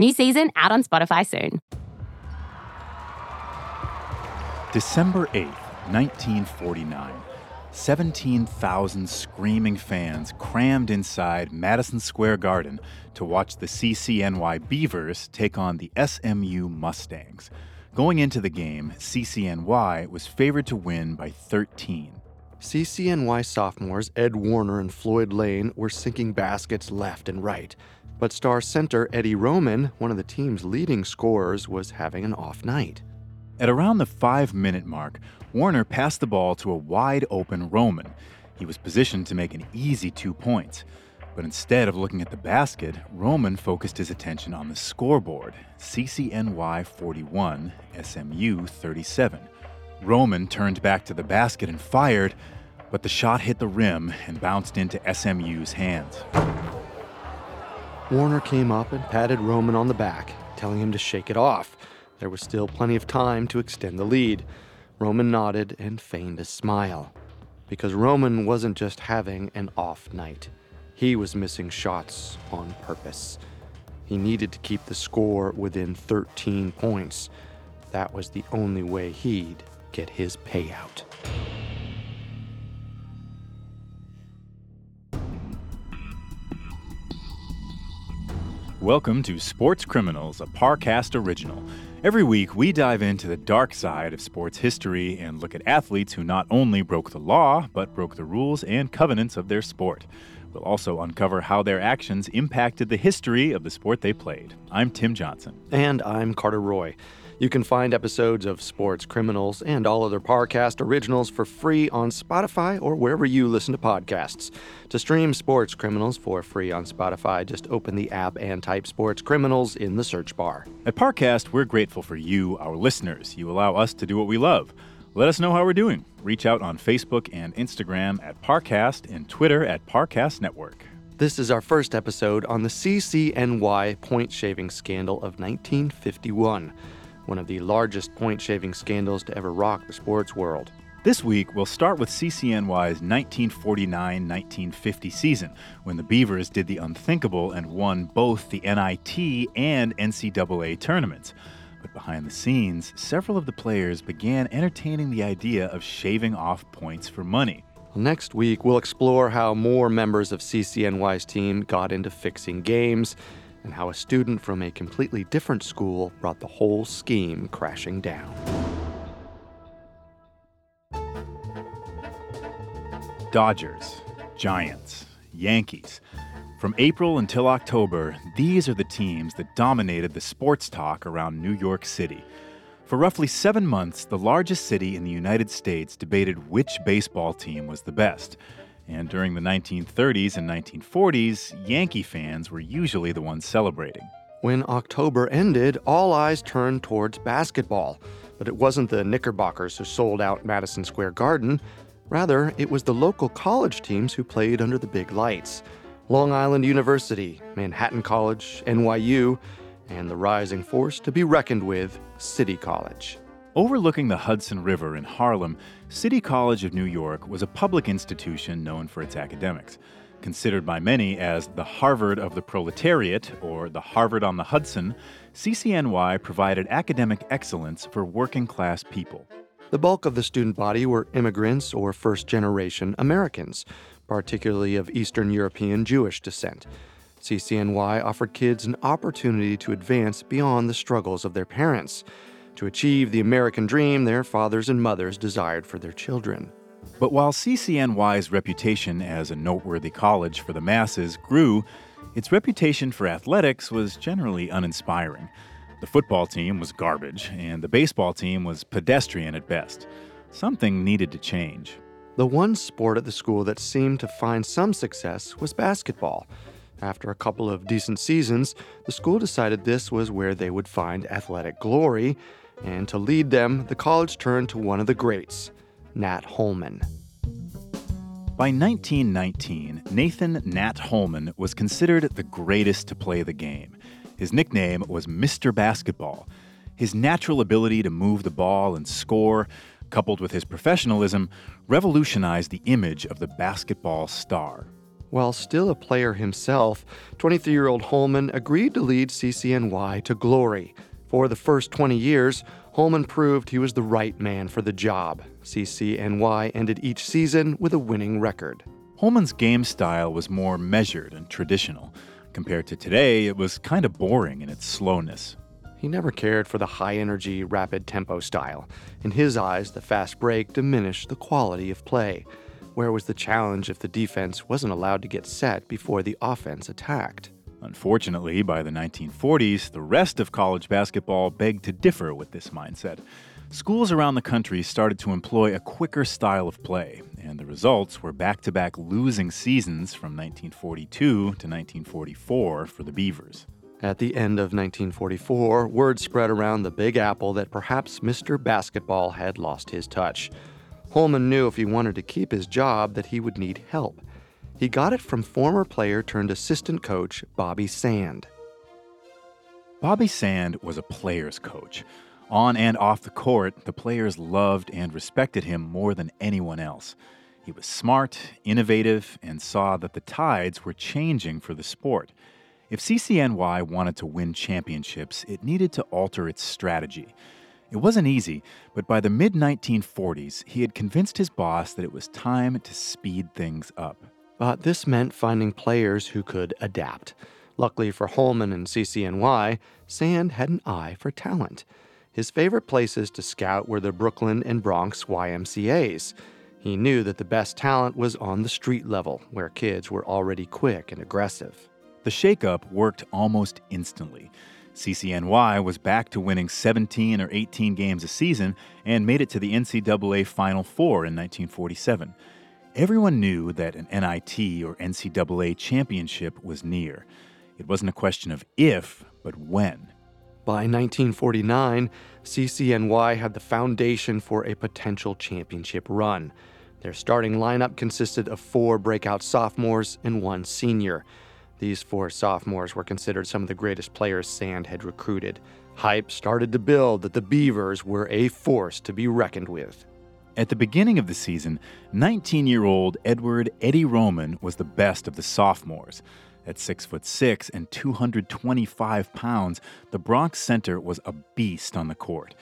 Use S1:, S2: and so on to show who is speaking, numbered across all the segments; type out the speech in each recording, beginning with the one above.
S1: New season out on Spotify soon.
S2: December 8th, 1949. 17,000 screaming fans crammed inside Madison Square Garden to watch the CCNY Beavers take on the SMU Mustangs. Going into the game, CCNY was favored to win by 13.
S3: CCNY sophomores Ed Warner and Floyd Lane were sinking baskets left and right. But star center Eddie Roman, one of the team's leading scorers, was having an off night.
S2: At around the five minute mark, Warner passed the ball to a wide open Roman. He was positioned to make an easy two points. But instead of looking at the basket, Roman focused his attention on the scoreboard CCNY 41, SMU 37. Roman turned back to the basket and fired, but the shot hit the rim and bounced into SMU's hands.
S3: Warner came up and patted Roman on the back, telling him to shake it off. There was still plenty of time to extend the lead. Roman nodded and feigned a smile. Because Roman wasn't just having an off night, he was missing shots on purpose. He needed to keep the score within 13 points. That was the only way he'd get his payout.
S2: Welcome to Sports Criminals, a Parcast original. Every week, we dive into the dark side of sports history and look at athletes who not only broke the law, but broke the rules and covenants of their sport. We'll also uncover how their actions impacted the history of the sport they played. I'm Tim Johnson.
S3: And I'm Carter Roy. You can find episodes of Sports Criminals and all other Parcast originals for free on Spotify or wherever you listen to podcasts. To stream Sports Criminals for free on Spotify, just open the app and type Sports Criminals in the search bar.
S2: At Parcast, we're grateful for you, our listeners. You allow us to do what we love. Let us know how we're doing. Reach out on Facebook and Instagram at Parcast and Twitter at Parcast Network.
S3: This is our first episode on the CCNY point shaving scandal of 1951 one of the largest point shaving scandals to ever rock the sports world.
S2: This week, we'll start with CCNY's 1949 1950 season, when the Beavers did the unthinkable and won both the NIT and NCAA tournaments. But behind the scenes, several of the players began entertaining the idea of shaving off points for money.
S3: Next week, we'll explore how more members of CCNY's team got into fixing games and how a student from a completely different school brought the whole scheme crashing down.
S2: Dodgers, Giants, Yankees. From April until October, these are the teams that dominated the sports talk around New York City. For roughly seven months, the largest city in the United States debated which baseball team was the best. And during the 1930s and 1940s, Yankee fans were usually the ones celebrating.
S3: When October ended, all eyes turned towards basketball. But it wasn't the Knickerbockers who sold out Madison Square Garden. Rather, it was the local college teams who played under the big lights Long Island University, Manhattan College, NYU, and the rising force to be reckoned with, City College.
S2: Overlooking the Hudson River in Harlem, City College of New York was a public institution known for its academics. Considered by many as the Harvard of the proletariat or the Harvard on the Hudson, CCNY provided academic excellence for working class people.
S3: The bulk of the student body were immigrants or first generation Americans, particularly of Eastern European Jewish descent. CCNY offered kids an opportunity to advance beyond the struggles of their parents to achieve the American dream their fathers and mothers desired for their children.
S2: But while CCNY's reputation as a noteworthy college for the masses grew, its reputation for athletics was generally uninspiring. The football team was garbage, and the baseball team was pedestrian at best. Something needed to change.
S3: The one sport at the school that seemed to find some success was basketball. After a couple of decent seasons, the school decided this was where they would find athletic glory, and to lead them, the college turned to one of the greats, Nat Holman.
S2: By 1919, Nathan Nat Holman was considered the greatest to play the game. His nickname was Mr. Basketball. His natural ability to move the ball and score, coupled with his professionalism, revolutionized the image of the basketball star.
S3: While still a player himself, 23 year old Holman agreed to lead CCNY to glory. For the first 20 years, Holman proved he was the right man for the job. CCNY ended each season with a winning record.
S2: Holman's game style was more measured and traditional. Compared to today, it was kind of boring in its slowness.
S3: He never cared for the high energy, rapid tempo style. In his eyes, the fast break diminished the quality of play. Where was the challenge if the defense wasn't allowed to get set before the offense attacked?
S2: Unfortunately, by the 1940s, the rest of college basketball begged to differ with this mindset. Schools around the country started to employ a quicker style of play, and the results were back to back losing seasons from 1942 to 1944 for the Beavers.
S3: At the end of 1944, word spread around the Big Apple that perhaps Mr. Basketball had lost his touch. Holman knew if he wanted to keep his job that he would need help. He got it from former player turned assistant coach Bobby Sand.
S2: Bobby Sand was a player's coach. On and off the court, the players loved and respected him more than anyone else. He was smart, innovative, and saw that the tides were changing for the sport. If CCNY wanted to win championships, it needed to alter its strategy. It wasn't easy, but by the mid 1940s, he had convinced his boss that it was time to speed things up.
S3: But this meant finding players who could adapt. Luckily for Holman and CCNY, Sand had an eye for talent. His favorite places to scout were the Brooklyn and Bronx YMCAs. He knew that the best talent was on the street level, where kids were already quick and aggressive.
S2: The shakeup worked almost instantly. CCNY was back to winning 17 or 18 games a season and made it to the NCAA Final Four in 1947. Everyone knew that an NIT or NCAA championship was near. It wasn't a question of if, but when.
S3: By 1949, CCNY had the foundation for a potential championship run. Their starting lineup consisted of four breakout sophomores and one senior. These four sophomores were considered some of the greatest players Sand had recruited. Hype started to build that the Beavers were a force to be reckoned with.
S2: At the beginning of the season, 19 year old Edward Eddie Roman was the best of the sophomores. At 6 foot 6 and 225 pounds, the Bronx center was a beast on the court.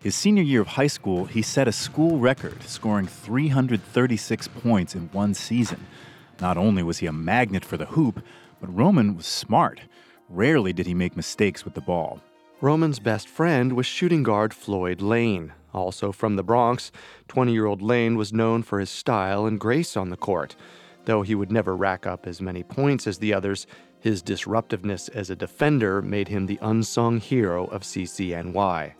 S2: His senior year of high school, he set a school record, scoring 336 points in one season. Not only was he a magnet for the hoop, but Roman was smart. Rarely did he make mistakes with the ball.
S3: Roman's best friend was shooting guard Floyd Lane. Also from the Bronx, 20 year old Lane was known for his style and grace on the court. Though he would never rack up as many points as the others, his disruptiveness as a defender made him the unsung hero of CCNY.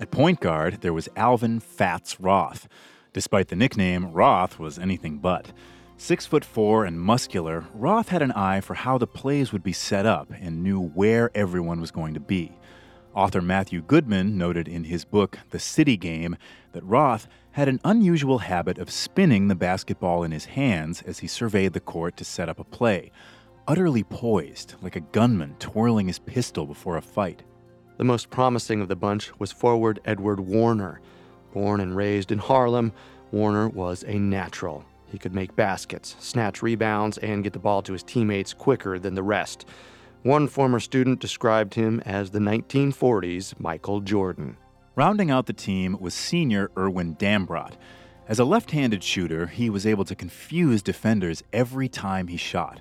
S2: At point guard, there was Alvin Fats Roth. Despite the nickname, Roth was anything but. Six foot four and muscular, Roth had an eye for how the plays would be set up and knew where everyone was going to be. Author Matthew Goodman noted in his book, The City Game, that Roth had an unusual habit of spinning the basketball in his hands as he surveyed the court to set up a play, utterly poised, like a gunman twirling his pistol before a fight.
S3: The most promising of the bunch was forward Edward Warner. Born and raised in Harlem, Warner was a natural. He could make baskets, snatch rebounds, and get the ball to his teammates quicker than the rest. One former student described him as the 1940s Michael Jordan.
S2: Rounding out the team was senior Irwin Dambrot. As a left handed shooter, he was able to confuse defenders every time he shot.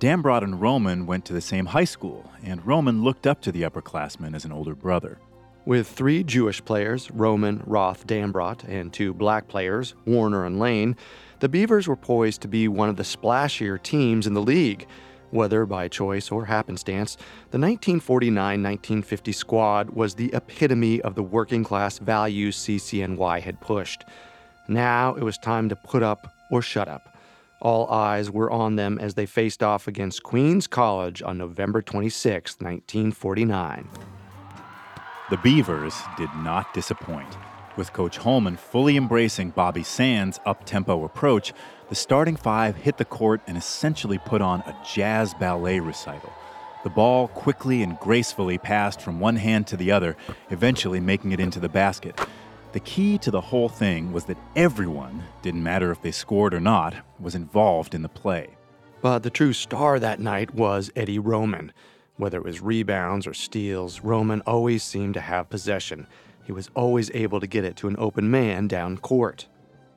S2: Dambrot and Roman went to the same high school, and Roman looked up to the upperclassmen as an older brother.
S3: With three Jewish players, Roman, Roth, Dambrot, and two black players, Warner and Lane, the Beavers were poised to be one of the splashier teams in the league. Whether by choice or happenstance, the 1949 1950 squad was the epitome of the working class values CCNY had pushed. Now it was time to put up or shut up. All eyes were on them as they faced off against Queens College on November 26, 1949.
S2: The Beavers did not disappoint. With Coach Holman fully embracing Bobby Sand's up tempo approach, the starting five hit the court and essentially put on a jazz ballet recital. The ball quickly and gracefully passed from one hand to the other, eventually making it into the basket. The key to the whole thing was that everyone, didn't matter if they scored or not, was involved in the play.
S3: But the true star that night was Eddie Roman. Whether it was rebounds or steals, Roman always seemed to have possession. He was always able to get it to an open man down court.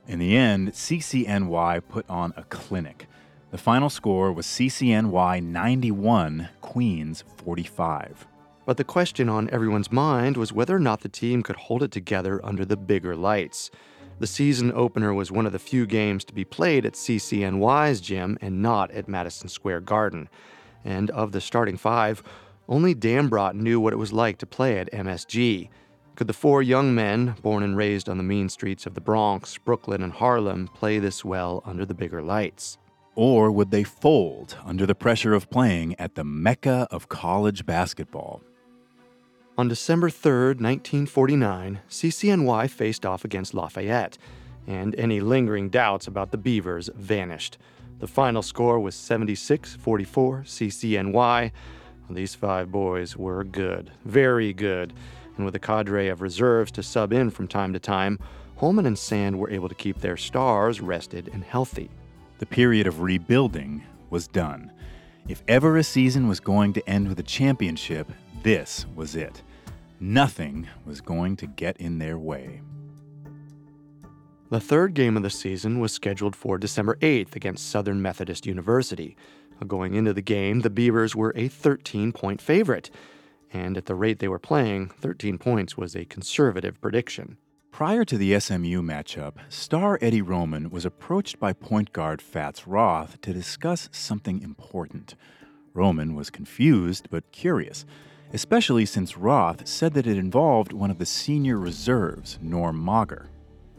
S2: In the end, CCNY put on a clinic. The final score was CCNY 91, Queens 45.
S3: But the question on everyone's mind was whether or not the team could hold it together under the bigger lights. The season opener was one of the few games to be played at CCNY's gym and not at Madison Square Garden. And of the starting five, only Dambrot knew what it was like to play at MSG. Could the four young men, born and raised on the mean streets of the Bronx, Brooklyn, and Harlem, play this well under the bigger lights?
S2: Or would they fold under the pressure of playing at the mecca of college basketball?
S3: On December 3, 1949, CCNY faced off against Lafayette, and any lingering doubts about the Beavers vanished. The final score was 76 44 CCNY. These five boys were good, very good and with a cadre of reserves to sub in from time to time, Holman and Sand were able to keep their stars rested and healthy.
S2: The period of rebuilding was done. If ever a season was going to end with a championship, this was it. Nothing was going to get in their way.
S3: The third game of the season was scheduled for December 8th against Southern Methodist University. Going into the game, the Beavers were a 13 point favorite and at the rate they were playing, 13 points was a conservative prediction.
S2: Prior to the SMU matchup, star Eddie Roman was approached by point guard Fats Roth to discuss something important. Roman was confused but curious, especially since Roth said that it involved one of the senior reserves, Norm Mager.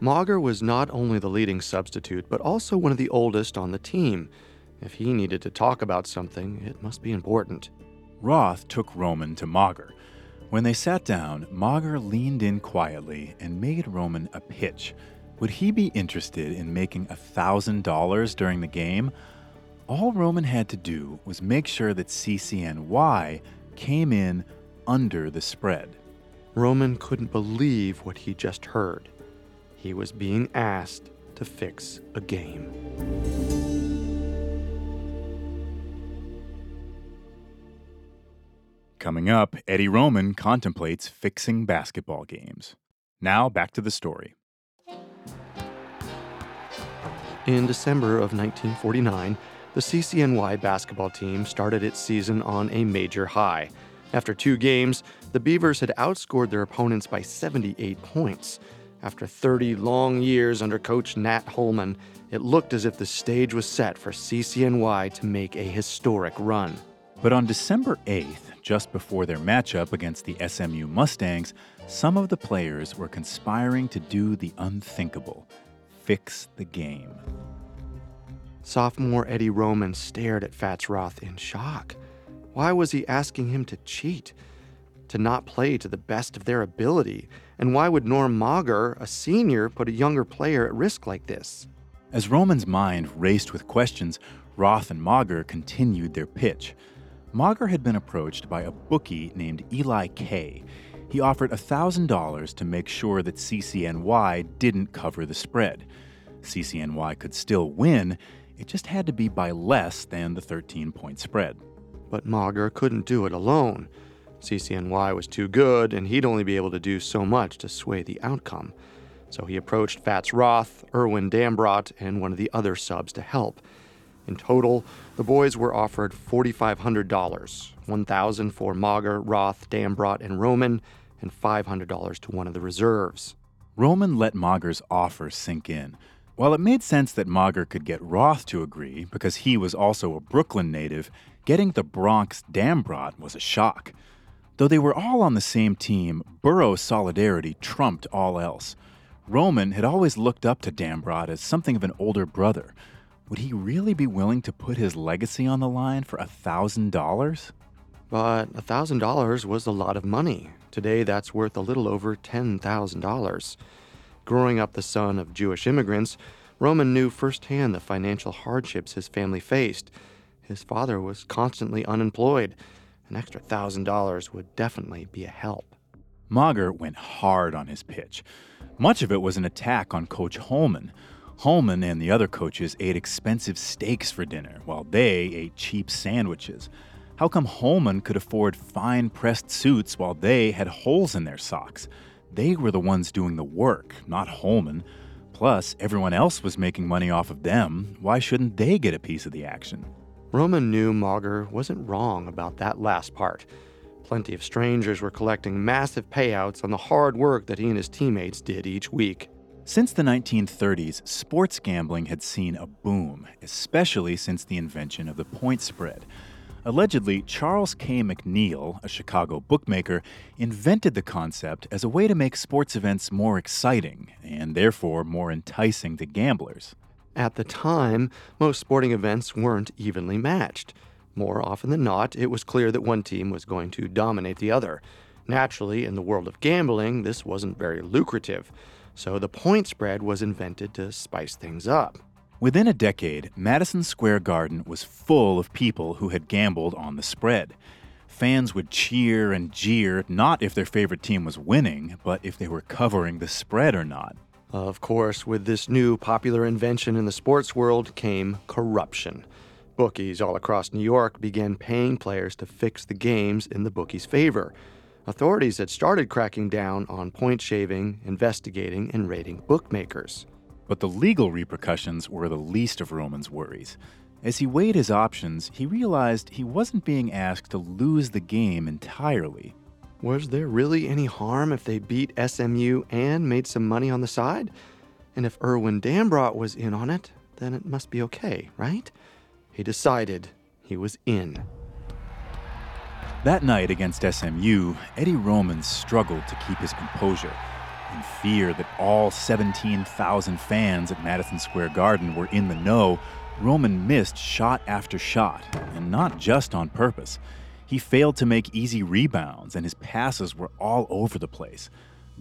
S3: Mager was not only the leading substitute, but also one of the oldest on the team. If he needed to talk about something, it must be important.
S2: Roth took Roman to Mager. When they sat down, Mager leaned in quietly and made Roman a pitch. Would he be interested in making $1,000 during the game? All Roman had to do was make sure that CCNY came in under the spread.
S3: Roman couldn't believe what he just heard. He was being asked to fix a game.
S2: Coming up, Eddie Roman contemplates fixing basketball games. Now, back to the story.
S3: In December of 1949, the CCNY basketball team started its season on a major high. After two games, the Beavers had outscored their opponents by 78 points. After 30 long years under coach Nat Holman, it looked as if the stage was set for CCNY to make a historic run.
S2: But on December 8th, just before their matchup against the SMU Mustangs, some of the players were conspiring to do the unthinkable fix the game.
S3: Sophomore Eddie Roman stared at Fats Roth in shock. Why was he asking him to cheat? To not play to the best of their ability? And why would Norm Mager, a senior, put a younger player at risk like this?
S2: As Roman's mind raced with questions, Roth and Mager continued their pitch. Mager had been approached by a bookie named Eli Kay. He offered $1,000 to make sure that CCNY didn't cover the spread. CCNY could still win, it just had to be by less than the 13 point spread.
S3: But Mager couldn't do it alone. CCNY was too good, and he'd only be able to do so much to sway the outcome. So he approached Fats Roth, Irwin Dambrot, and one of the other subs to help. In total, the boys were offered $4,500, $1,000 for Mager, Roth, Dambrot, and Roman, and $500 to one of the reserves.
S2: Roman let Mager's offer sink in. While it made sense that Mager could get Roth to agree because he was also a Brooklyn native, getting the Bronx Dambrot was a shock. Though they were all on the same team, Borough solidarity trumped all else. Roman had always looked up to Dambrot as something of an older brother. Would he really be willing to put his legacy on the line for a $1,000?
S3: But a $1,000 was a lot of money. Today, that's worth a little over $10,000. Growing up the son of Jewish immigrants, Roman knew firsthand the financial hardships his family faced. His father was constantly unemployed. An extra $1,000 would definitely be a help.
S2: Mager went hard on his pitch. Much of it was an attack on Coach Holman. Holman and the other coaches ate expensive steaks for dinner, while they ate cheap sandwiches. How come Holman could afford fine pressed suits while they had holes in their socks? They were the ones doing the work, not Holman. Plus, everyone else was making money off of them. Why shouldn't they get a piece of the action?
S3: Roman knew Mager wasn't wrong about that last part. Plenty of strangers were collecting massive payouts on the hard work that he and his teammates did each week.
S2: Since the 1930s, sports gambling had seen a boom, especially since the invention of the point spread. Allegedly, Charles K. McNeil, a Chicago bookmaker, invented the concept as a way to make sports events more exciting and therefore more enticing to gamblers.
S3: At the time, most sporting events weren't evenly matched. More often than not, it was clear that one team was going to dominate the other. Naturally, in the world of gambling, this wasn't very lucrative so the point spread was invented to spice things up.
S2: Within a decade, Madison Square Garden was full of people who had gambled on the spread. Fans would cheer and jeer not if their favorite team was winning, but if they were covering the spread or not.
S3: Of course, with this new popular invention in the sports world came corruption. Bookies all across New York began paying players to fix the games in the bookies' favor authorities had started cracking down on point shaving, investigating, and raiding bookmakers.
S2: But the legal repercussions were the least of Roman's worries. As he weighed his options, he realized he wasn't being asked to lose the game entirely.
S3: Was there really any harm if they beat SMU and made some money on the side? And if Irwin Dambrot was in on it, then it must be okay, right? He decided he was in.
S2: That night against SMU, Eddie Roman struggled to keep his composure. In fear that all 17,000 fans at Madison Square Garden were in the know, Roman missed shot after shot, and not just on purpose. He failed to make easy rebounds, and his passes were all over the place.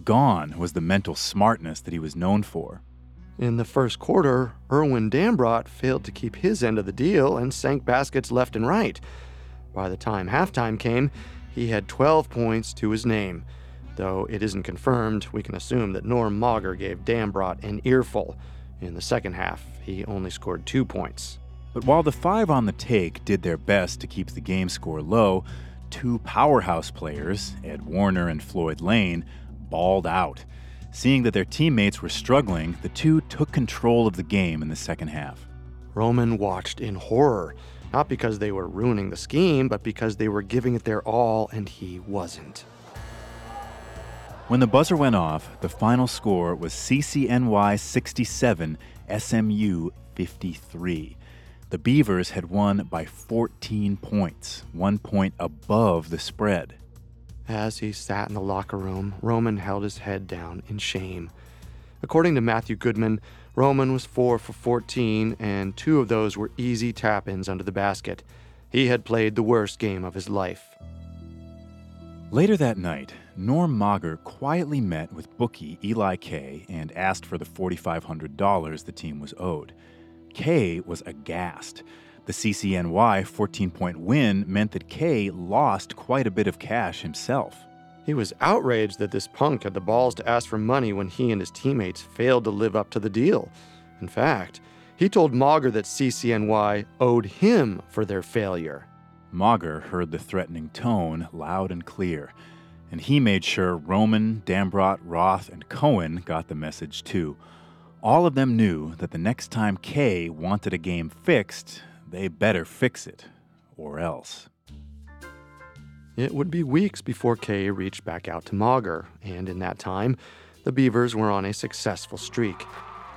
S2: Gone was the mental smartness that he was known for.
S3: In the first quarter, Irwin Dambrot failed to keep his end of the deal and sank baskets left and right. By the time halftime came, he had 12 points to his name. Though it isn't confirmed, we can assume that Norm Mager gave Dambrot an earful. In the second half, he only scored two points.
S2: But while the five on the take did their best to keep the game score low, two powerhouse players, Ed Warner and Floyd Lane, balled out. Seeing that their teammates were struggling, the two took control of the game in the second half.
S3: Roman watched in horror not because they were ruining the scheme, but because they were giving it their all and he wasn't.
S2: When the buzzer went off, the final score was CCNY 67, SMU 53. The Beavers had won by 14 points, one point above the spread.
S3: As he sat in the locker room, Roman held his head down in shame. According to Matthew Goodman, Roman was 4 for 14, and two of those were easy tap ins under the basket. He had played the worst game of his life.
S2: Later that night, Norm Mager quietly met with bookie Eli Kay and asked for the $4,500 the team was owed. Kay was aghast. The CCNY 14 point win meant that Kay lost quite a bit of cash himself.
S3: He was outraged that this punk had the balls to ask for money when he and his teammates failed to live up to the deal. In fact, he told Mager that CCNY owed him for their failure.
S2: Mager heard the threatening tone loud and clear, and he made sure Roman, Dambrot, Roth, and Cohen got the message too. All of them knew that the next time Kay wanted a game fixed, they better fix it, or else.
S3: It would be weeks before Kay reached back out to Mager, and in that time, the Beavers were on a successful streak.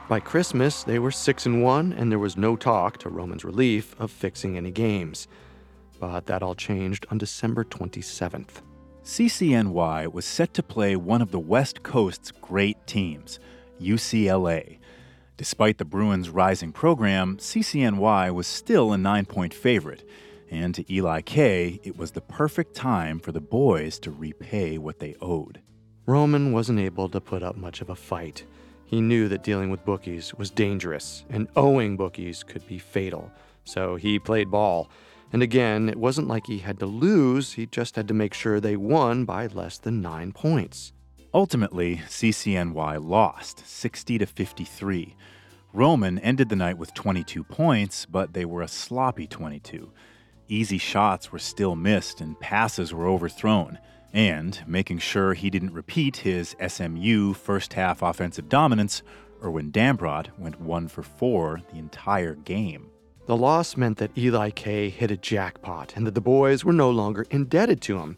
S3: By Christmas, they were 6 and 1, and there was no talk, to Roman's relief, of fixing any games. But that all changed on December 27th.
S2: CCNY was set to play one of the West Coast's great teams, UCLA. Despite the Bruins' rising program, CCNY was still a nine point favorite, and to Eli Kay, it was the perfect time for the boys to repay what they owed.
S3: Roman wasn't able to put up much of a fight. He knew that dealing with bookies was dangerous, and owing bookies could be fatal, so he played ball. And again, it wasn't like he had to lose, he just had to make sure they won by less than nine points.
S2: Ultimately, CCNY lost 60 to 53. Roman ended the night with 22 points, but they were a sloppy 22. Easy shots were still missed and passes were overthrown. And, making sure he didn't repeat his SMU first half offensive dominance, Irwin Dambrot went one for four the entire game.
S3: The loss meant that Eli Kay hit a jackpot and that the boys were no longer indebted to him.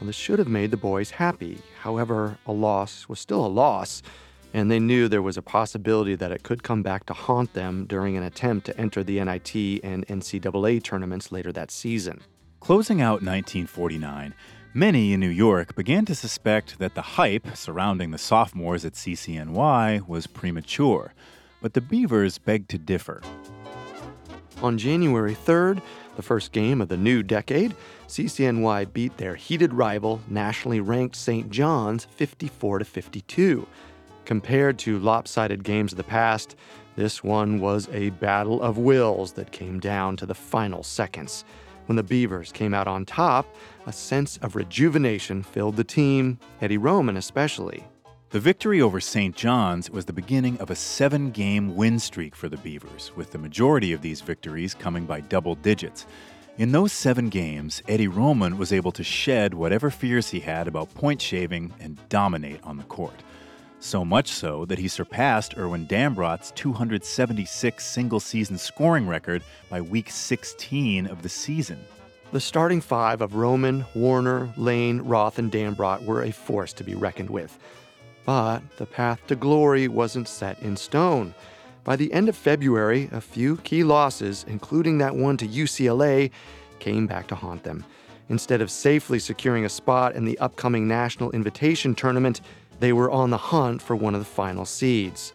S3: Well, this should have made the boys happy. However, a loss was still a loss, and they knew there was a possibility that it could come back to haunt them during an attempt to enter the NIT and NCAA tournaments later that season.
S2: Closing out 1949, many in New York began to suspect that the hype surrounding the sophomores at CCNY was premature, but the Beavers begged to differ.
S3: On January 3rd, the first game of the new decade, CCNY beat their heated rival, nationally ranked St. John's 54 to 52. Compared to lopsided games of the past, this one was a battle of wills that came down to the final seconds. When the Beavers came out on top, a sense of rejuvenation filled the team, Eddie Roman especially.
S2: The victory over St. John's was the beginning of a seven game win streak for the Beavers, with the majority of these victories coming by double digits. In those seven games, Eddie Roman was able to shed whatever fears he had about point shaving and dominate on the court. So much so that he surpassed Irwin Dambrot's 276 single season scoring record by week 16 of the season.
S3: The starting five of Roman, Warner, Lane, Roth, and Dambrot were a force to be reckoned with. But the path to glory wasn't set in stone. By the end of February, a few key losses, including that one to UCLA, came back to haunt them. Instead of safely securing a spot in the upcoming National Invitation Tournament, they were on the hunt for one of the final seeds.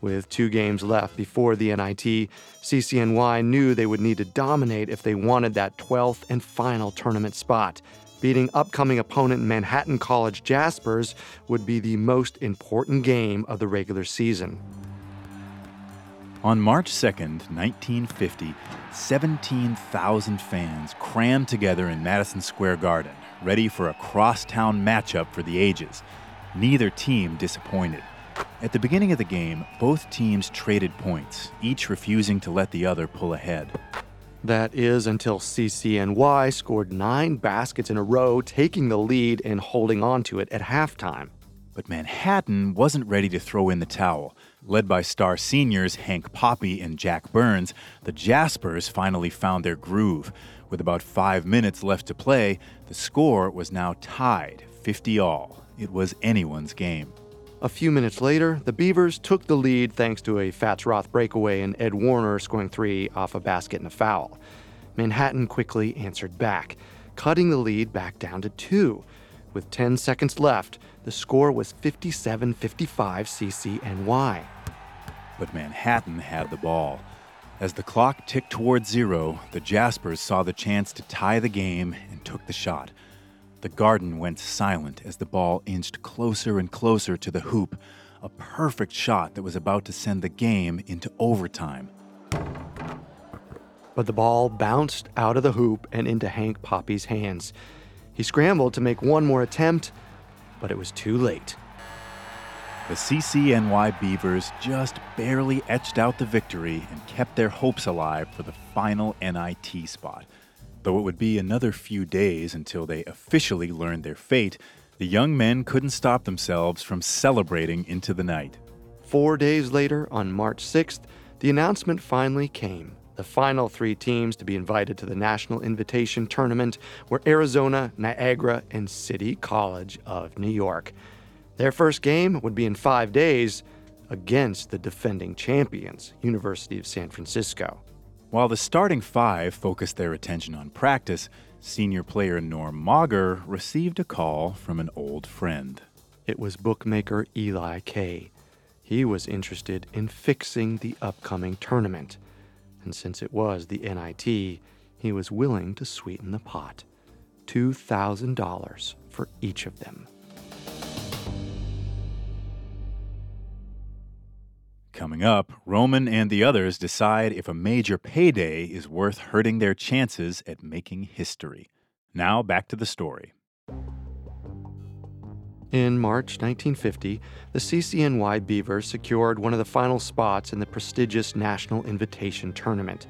S3: With two games left before the NIT, CCNY knew they would need to dominate if they wanted that 12th and final tournament spot. Beating upcoming opponent Manhattan College Jaspers would be the most important game of the regular season.
S2: On March 2nd, 1950, 17,000 fans crammed together in Madison Square Garden, ready for a crosstown matchup for the ages. Neither team disappointed. At the beginning of the game, both teams traded points, each refusing to let the other pull ahead.
S3: That is until CCNY scored nine baskets in a row, taking the lead and holding on to it at halftime.
S2: But Manhattan wasn't ready to throw in the towel. Led by star seniors Hank Poppe and Jack Byrnes, the Jaspers finally found their groove. With about five minutes left to play, the score was now tied 50 all. It was anyone's game.
S3: A few minutes later, the Beavers took the lead thanks to a Fats Roth breakaway and Ed Warner scoring three off a basket and a foul. Manhattan quickly answered back, cutting the lead back down to two. With 10 seconds left, the score was 57 55 CCNY.
S2: But Manhattan had the ball. As the clock ticked toward zero, the Jaspers saw the chance to tie the game and took the shot. The garden went silent as the ball inched closer and closer to the hoop, a perfect shot that was about to send the game into overtime.
S3: But the ball bounced out of the hoop and into Hank Poppe's hands. He scrambled to make one more attempt, but it was too late.
S2: The CCNY Beavers just barely etched out the victory and kept their hopes alive for the final NIT spot. Though it would be another few days until they officially learned their fate, the young men couldn't stop themselves from celebrating into the night.
S3: Four days later, on March 6th, the announcement finally came. The final three teams to be invited to the National Invitation Tournament were Arizona, Niagara, and City College of New York. Their first game would be in five days against the defending champions, University of San Francisco.
S2: While the starting five focused their attention on practice, senior player Norm Mager received a call from an old friend.
S3: It was bookmaker Eli Kay. He was interested in fixing the upcoming tournament. And since it was the NIT, he was willing to sweeten the pot $2,000 for each of them.
S2: Coming up, Roman and the others decide if a major payday is worth hurting their chances at making history. Now, back to the story.
S3: In March 1950, the CCNY Beavers secured one of the final spots in the prestigious National Invitation Tournament.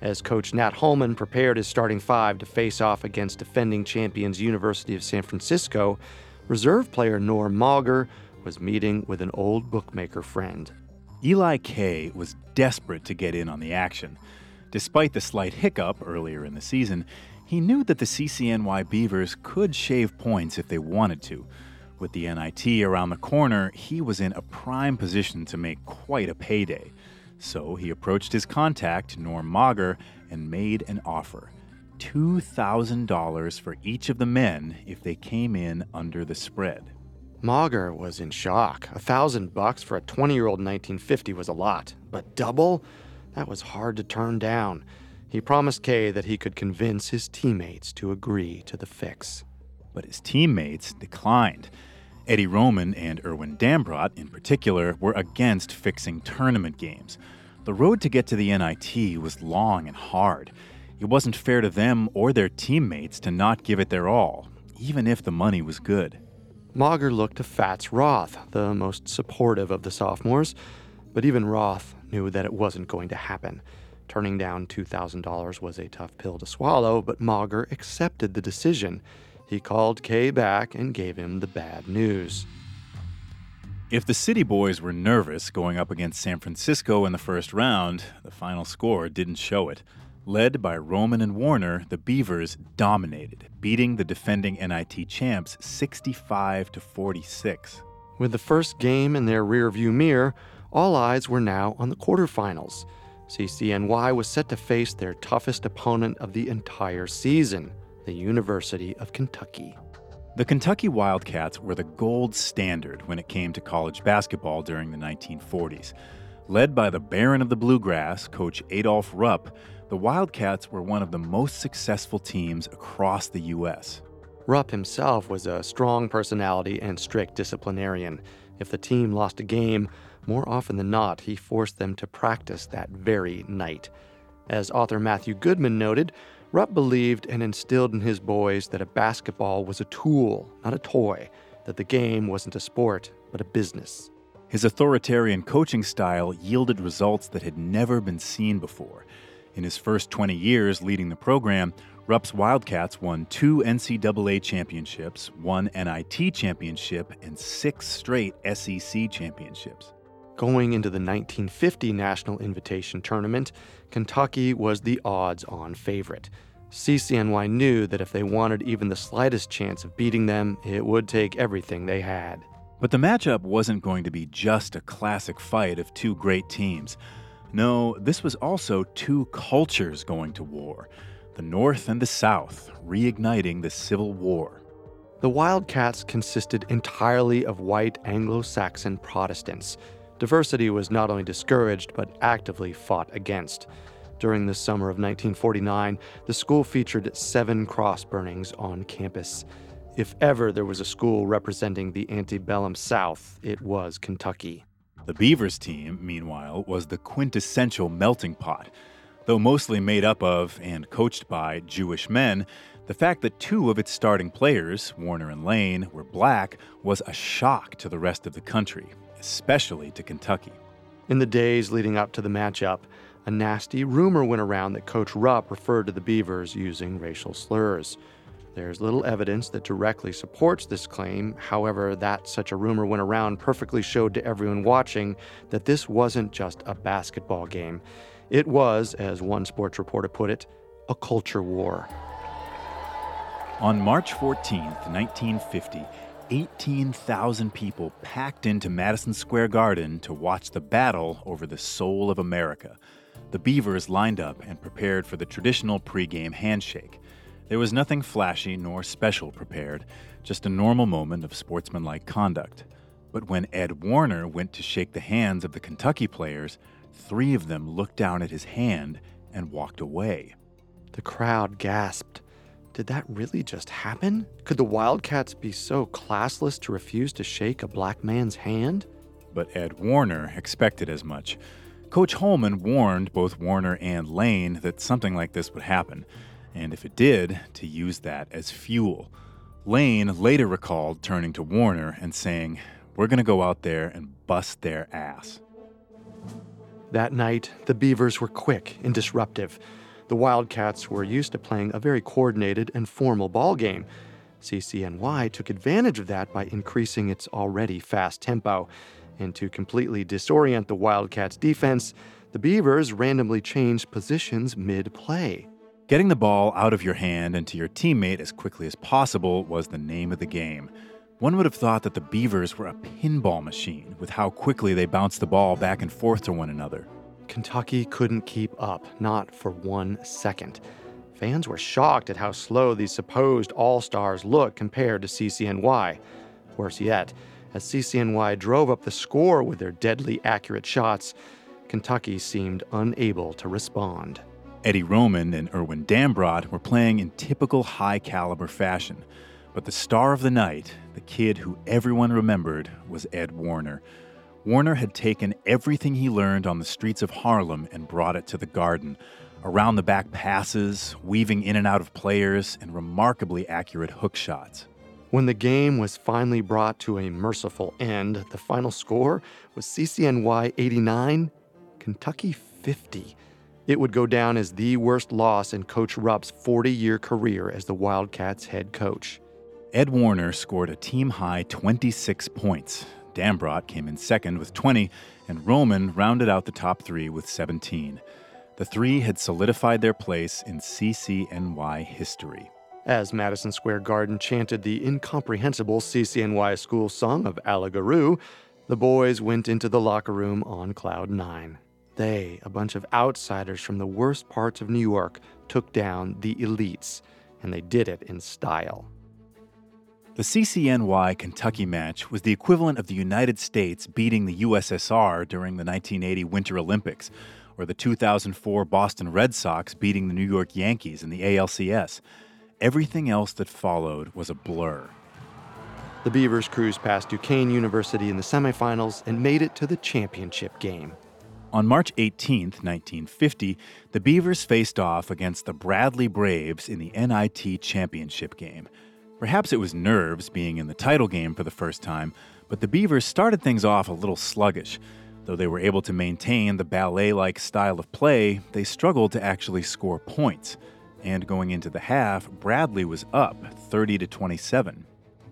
S3: As coach Nat Holman prepared his starting five to face off against defending champions University of San Francisco, reserve player Norm Mager was meeting with an old bookmaker friend.
S2: Eli Kay was desperate to get in on the action. Despite the slight hiccup earlier in the season, he knew that the CCNY Beavers could shave points if they wanted to. With the NIT around the corner, he was in a prime position to make quite a payday. So he approached his contact, Norm Mager, and made an offer $2,000 for each of the men if they came in under the spread.
S3: Mager was in shock. A thousand bucks for a 20 year old in 1950 was a lot, but double? That was hard to turn down. He promised Kay that he could convince his teammates to agree to the fix.
S2: But his teammates declined. Eddie Roman and Irwin Dambrot, in particular, were against fixing tournament games. The road to get to the NIT was long and hard. It wasn't fair to them or their teammates to not give it their all, even if the money was good.
S3: Mager looked to Fats Roth, the most supportive of the sophomores, but even Roth knew that it wasn't going to happen. Turning down $2,000 was a tough pill to swallow, but Mager accepted the decision. He called Kay back and gave him the bad news.
S2: If the City Boys were nervous going up against San Francisco in the first round, the final score didn't show it. Led by Roman and Warner, the Beavers dominated, beating the defending NIT champs 65 to 46.
S3: With the first game in their rearview mirror, all eyes were now on the quarterfinals. CCNY was set to face their toughest opponent of the entire season, the University of Kentucky.
S2: The Kentucky Wildcats were the gold standard when it came to college basketball during the 1940s. Led by the Baron of the Bluegrass, Coach Adolph Rupp, the Wildcats were one of the most successful teams across the U.S.
S3: Rupp himself was a strong personality and strict disciplinarian. If the team lost a game, more often than not, he forced them to practice that very night. As author Matthew Goodman noted, Rupp believed and instilled in his boys that a basketball was a tool, not a toy, that the game wasn't a sport, but a business.
S2: His authoritarian coaching style yielded results that had never been seen before. In his first 20 years leading the program, Rupp's Wildcats won two NCAA championships, one NIT championship, and six straight SEC championships.
S3: Going into the 1950 National Invitation Tournament, Kentucky was the odds on favorite. CCNY knew that if they wanted even the slightest chance of beating them, it would take everything they had.
S2: But the matchup wasn't going to be just a classic fight of two great teams. No, this was also two cultures going to war the North and the South, reigniting the Civil War.
S3: The Wildcats consisted entirely of white Anglo Saxon Protestants. Diversity was not only discouraged, but actively fought against. During the summer of 1949, the school featured seven cross burnings on campus. If ever there was a school representing the antebellum South, it was Kentucky.
S2: The Beavers team, meanwhile, was the quintessential melting pot. Though mostly made up of and coached by Jewish men, the fact that two of its starting players, Warner and Lane, were black was a shock to the rest of the country, especially to Kentucky.
S3: In the days leading up to the matchup, a nasty rumor went around that Coach Rupp referred to the Beavers using racial slurs. There's little evidence that directly supports this claim. However, that such a rumor went around perfectly showed to everyone watching that this wasn't just a basketball game. It was, as one sports reporter put it, a culture war.
S2: On March 14, 1950, 18,000 people packed into Madison Square Garden to watch the battle over the soul of America. The Beavers lined up and prepared for the traditional pregame handshake. There was nothing flashy nor special prepared, just a normal moment of sportsmanlike conduct. But when Ed Warner went to shake the hands of the Kentucky players, three of them looked down at his hand and walked away.
S3: The crowd gasped. Did that really just happen? Could the Wildcats be so classless to refuse to shake a black man's hand?
S2: But Ed Warner expected as much. Coach Holman warned both Warner and Lane that something like this would happen, and if it did, to use that as fuel. Lane later recalled turning to Warner and saying, We're going to go out there and bust their ass.
S3: That night, the Beavers were quick and disruptive. The Wildcats were used to playing a very coordinated and formal ball game. CCNY took advantage of that by increasing its already fast tempo. And to completely disorient the Wildcats' defense, the Beavers randomly changed positions mid play.
S2: Getting the ball out of your hand and to your teammate as quickly as possible was the name of the game. One would have thought that the Beavers were a pinball machine with how quickly they bounced the ball back and forth to one another.
S3: Kentucky couldn't keep up, not for one second. Fans were shocked at how slow these supposed all stars looked compared to CCNY. Worse yet, as CCNY drove up the score with their deadly accurate shots, Kentucky seemed unable to respond.
S2: Eddie Roman and Irwin Dambrot were playing in typical high caliber fashion. But the star of the night, the kid who everyone remembered, was Ed Warner. Warner had taken everything he learned on the streets of Harlem and brought it to the garden. Around the back passes, weaving in and out of players, and remarkably accurate hook shots.
S3: When the game was finally brought to a merciful end, the final score was CCNY 89, Kentucky 50. It would go down as the worst loss in Coach Rupp's 40 year career as the Wildcats head coach.
S2: Ed Warner scored a team high 26 points, Dambrot came in second with 20, and Roman rounded out the top three with 17. The three had solidified their place in CCNY history.
S3: As Madison Square Garden chanted the incomprehensible CCNY school song of Allagaroo, the boys went into the locker room on cloud nine. They, a bunch of outsiders from the worst parts of New York, took down the elites, and they did it in style.
S2: The CCNY Kentucky match was the equivalent of the United States beating the USSR during the 1980 Winter Olympics, or the 2004 Boston Red Sox beating the New York Yankees in the ALCS. Everything else that followed was a blur.
S3: The Beavers cruised past Duquesne University in the semifinals and made it to the championship game.
S2: On March 18, 1950, the Beavers faced off against the Bradley Braves in the NIT championship game. Perhaps it was nerves being in the title game for the first time, but the Beavers started things off a little sluggish. Though they were able to maintain the ballet like style of play, they struggled to actually score points. And going into the half, Bradley was up 30 to 27.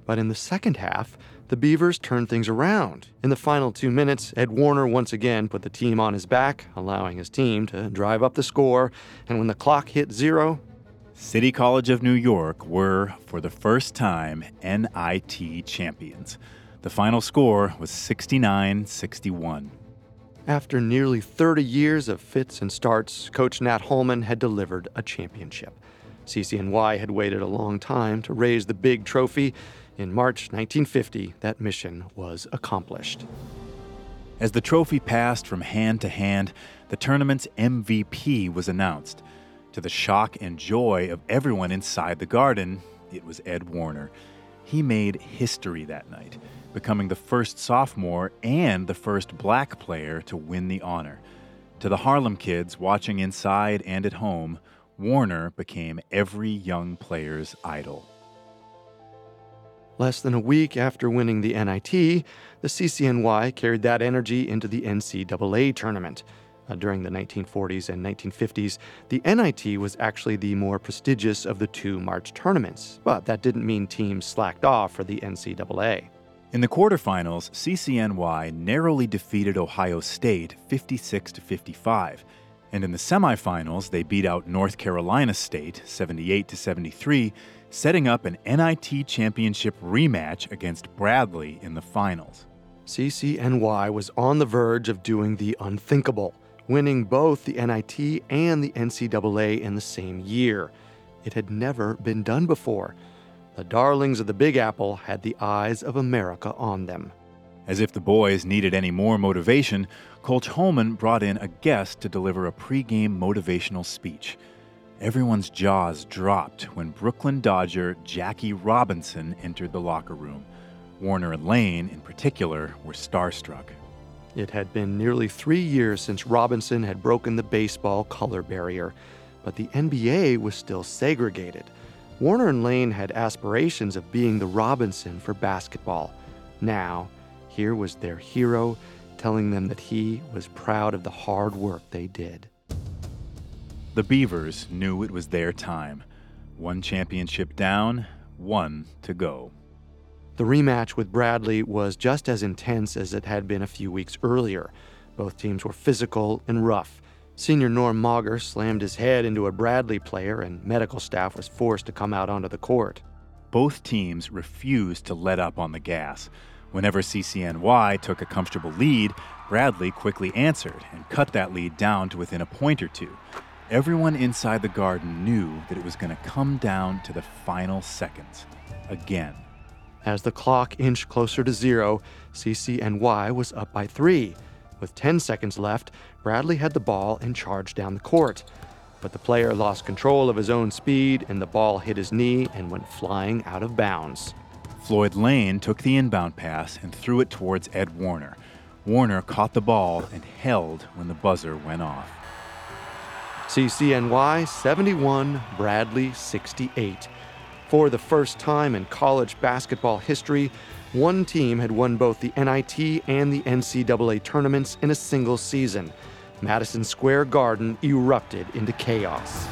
S3: But in the second half, the Beavers turned things around. In the final two minutes, Ed Warner once again put the team on his back, allowing his team to drive up the score. And when the clock hit zero,
S2: City College of New York were, for the first time, NIT champions. The final score was 69 61.
S3: After nearly 30 years of fits and starts, Coach Nat Holman had delivered a championship. CCNY had waited a long time to raise the big trophy. In March 1950, that mission was accomplished.
S2: As the trophy passed from hand to hand, the tournament's MVP was announced. To the shock and joy of everyone inside the garden, it was Ed Warner. He made history that night, becoming the first sophomore and the first black player to win the honor. To the Harlem kids watching inside and at home, Warner became every young player's idol.
S3: Less than a week after winning the NIT, the CCNY carried that energy into the NCAA tournament. Uh, during the 1940s and 1950s, the NIT was actually the more prestigious of the two March tournaments, but that didn't mean teams slacked off for the NCAA.
S2: In the quarterfinals, CCNY narrowly defeated Ohio State 56 to 55, And in the semifinals, they beat out North Carolina State 78 to 73, setting up an NIT championship rematch against Bradley in the finals.
S3: CCNY was on the verge of doing the unthinkable, winning both the NIT and the NCAA in the same year. It had never been done before. The darlings of the Big Apple had the eyes of America on them.
S2: As if the boys needed any more motivation, Coach Holman brought in a guest to deliver a pregame motivational speech. Everyone's jaws dropped when Brooklyn Dodger Jackie Robinson entered the locker room. Warner and Lane, in particular, were starstruck.
S3: It had been nearly three years since Robinson had broken the baseball color barrier, but the NBA was still segregated. Warner and Lane had aspirations of being the Robinson for basketball. Now, here was their hero telling them that he was proud of the hard work they did.
S2: The Beavers knew it was their time. One championship down, one to go.
S3: The rematch with Bradley was just as intense as it had been a few weeks earlier. Both teams were physical and rough. Senior Norm Mager slammed his head into a Bradley player, and medical staff was forced to come out onto the court.
S2: Both teams refused to let up on the gas. Whenever CCNY took a comfortable lead, Bradley quickly answered and cut that lead down to within a point or two. Everyone inside the garden knew that it was going to come down to the final seconds. Again.
S3: As the clock inched closer to zero, CCNY was up by three. With 10 seconds left, Bradley had the ball and charged down the court. But the player lost control of his own speed, and the ball hit his knee and went flying out of bounds.
S2: Floyd Lane took the inbound pass and threw it towards Ed Warner. Warner caught the ball and held when the buzzer went off.
S3: CCNY 71, Bradley 68. For the first time in college basketball history, one team had won both the NIT and the NCAA tournaments in a single season. Madison Square Garden erupted into chaos.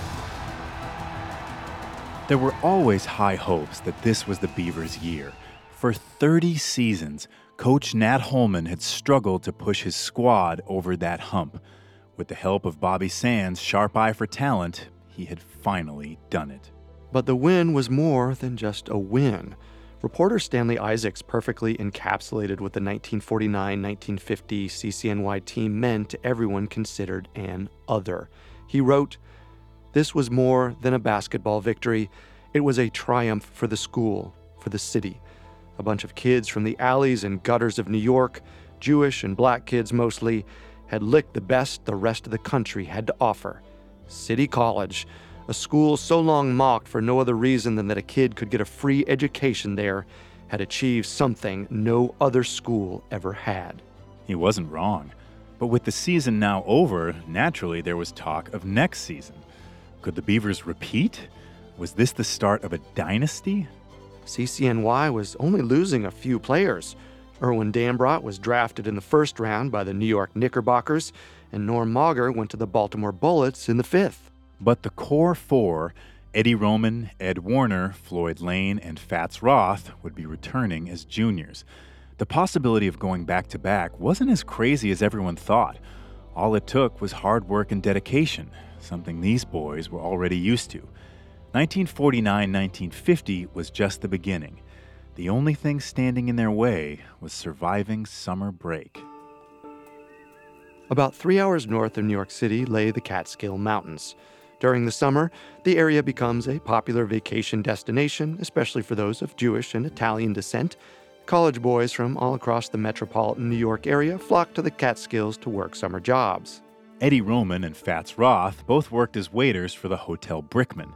S2: There were always high hopes that this was the Beavers' year. For 30 seasons, Coach Nat Holman had struggled to push his squad over that hump. With the help of Bobby Sand's sharp eye for talent, he had finally done it.
S3: But the win was more than just a win. Reporter Stanley Isaacs perfectly encapsulated what the 1949 1950 CCNY team meant to everyone considered an other. He wrote, This was more than a basketball victory, it was a triumph for the school, for the city. A bunch of kids from the alleys and gutters of New York, Jewish and black kids mostly, had licked the best the rest of the country had to offer. City College, a school so long mocked for no other reason than that a kid could get a free education there, had achieved something no other school ever had.
S2: He wasn't wrong. But with the season now over, naturally there was talk of next season. Could the Beavers repeat? Was this the start of a dynasty?
S3: CCNY was only losing a few players. Irwin Dambrot was drafted in the first round by the New York Knickerbockers, and Norm Mager went to the Baltimore Bullets in the fifth.
S2: But the core four, Eddie Roman, Ed Warner, Floyd Lane, and Fats Roth, would be returning as juniors. The possibility of going back to back wasn't as crazy as everyone thought. All it took was hard work and dedication, something these boys were already used to. 1949 1950 was just the beginning. The only thing standing in their way was surviving summer break.
S3: About three hours north of New York City lay the Catskill Mountains. During the summer, the area becomes a popular vacation destination, especially for those of Jewish and Italian descent. College boys from all across the metropolitan New York area flock to the Catskills to work summer jobs.
S2: Eddie Roman and Fats Roth both worked as waiters for the Hotel Brickman.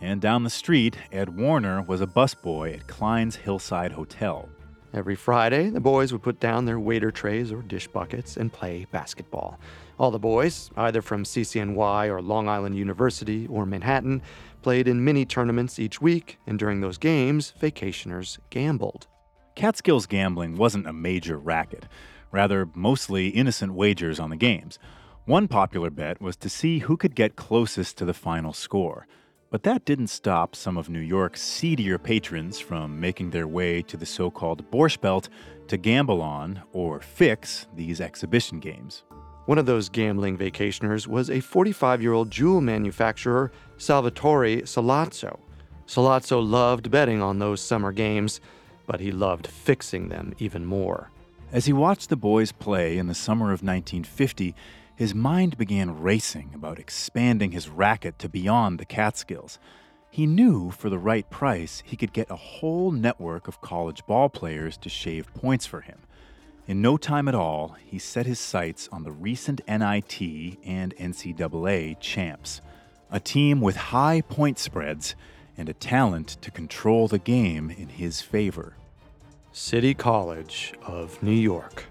S2: And down the street, Ed Warner was a busboy at Klein's Hillside Hotel.
S3: Every Friday, the boys would put down their waiter trays or dish buckets and play basketball. All the boys, either from CCNY or Long Island University or Manhattan, played in mini tournaments each week, and during those games, vacationers gambled.
S2: Catskills gambling wasn't a major racket, rather, mostly innocent wagers on the games. One popular bet was to see who could get closest to the final score. But that didn't stop some of New York's seedier patrons from making their way to the so called Borscht Belt to gamble on or fix these exhibition games.
S3: One of those gambling vacationers was a 45 year old jewel manufacturer, Salvatore Sollazzo. Sollazzo loved betting on those summer games, but he loved fixing them even more.
S2: As he watched the boys play in the summer of 1950, his mind began racing about expanding his racket to beyond the Catskills. He knew for the right price he could get a whole network of college ball players to shave points for him. In no time at all, he set his sights on the recent NIT and NCAA champs, a team with high point spreads and a talent to control the game in his favor.
S3: City College of New York.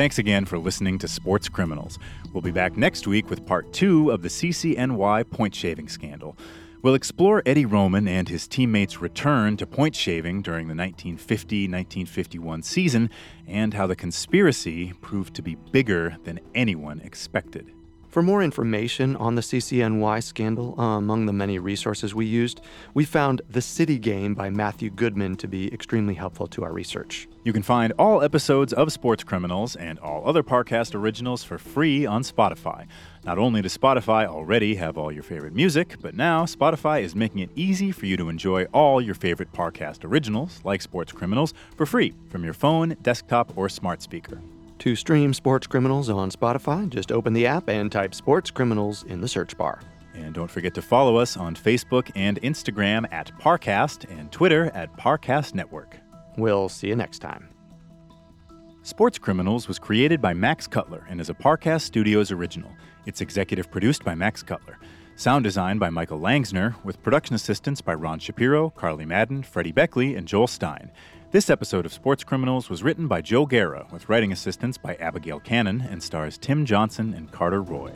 S2: Thanks again for listening to Sports Criminals. We'll be back next week with part two of the CCNY point shaving scandal. We'll explore Eddie Roman and his teammates' return to point shaving during the 1950 1951 season and how the conspiracy proved to be bigger than anyone expected.
S3: For more information on the CCNY scandal, uh, among the many resources we used, we found The City Game by Matthew Goodman to be extremely helpful to our research.
S2: You can find all episodes of Sports Criminals and all other Parcast originals for free on Spotify. Not only does Spotify already have all your favorite music, but now Spotify is making it easy for you to enjoy all your favorite Parcast originals, like Sports Criminals, for free from your phone, desktop, or smart speaker.
S3: To stream Sports Criminals on Spotify, just open the app and type Sports Criminals in the search bar.
S2: And don't forget to follow us on Facebook and Instagram at Parcast and Twitter at Parcast Network.
S3: We'll see you next time.
S2: Sports Criminals was created by Max Cutler and is a Parcast Studios original. It's executive produced by Max Cutler. Sound design by Michael Langsner, with production assistance by Ron Shapiro, Carly Madden, Freddie Beckley, and Joel Stein. This episode of Sports Criminals was written by Joe Guerra with writing assistance by Abigail Cannon and stars Tim Johnson and Carter Roy.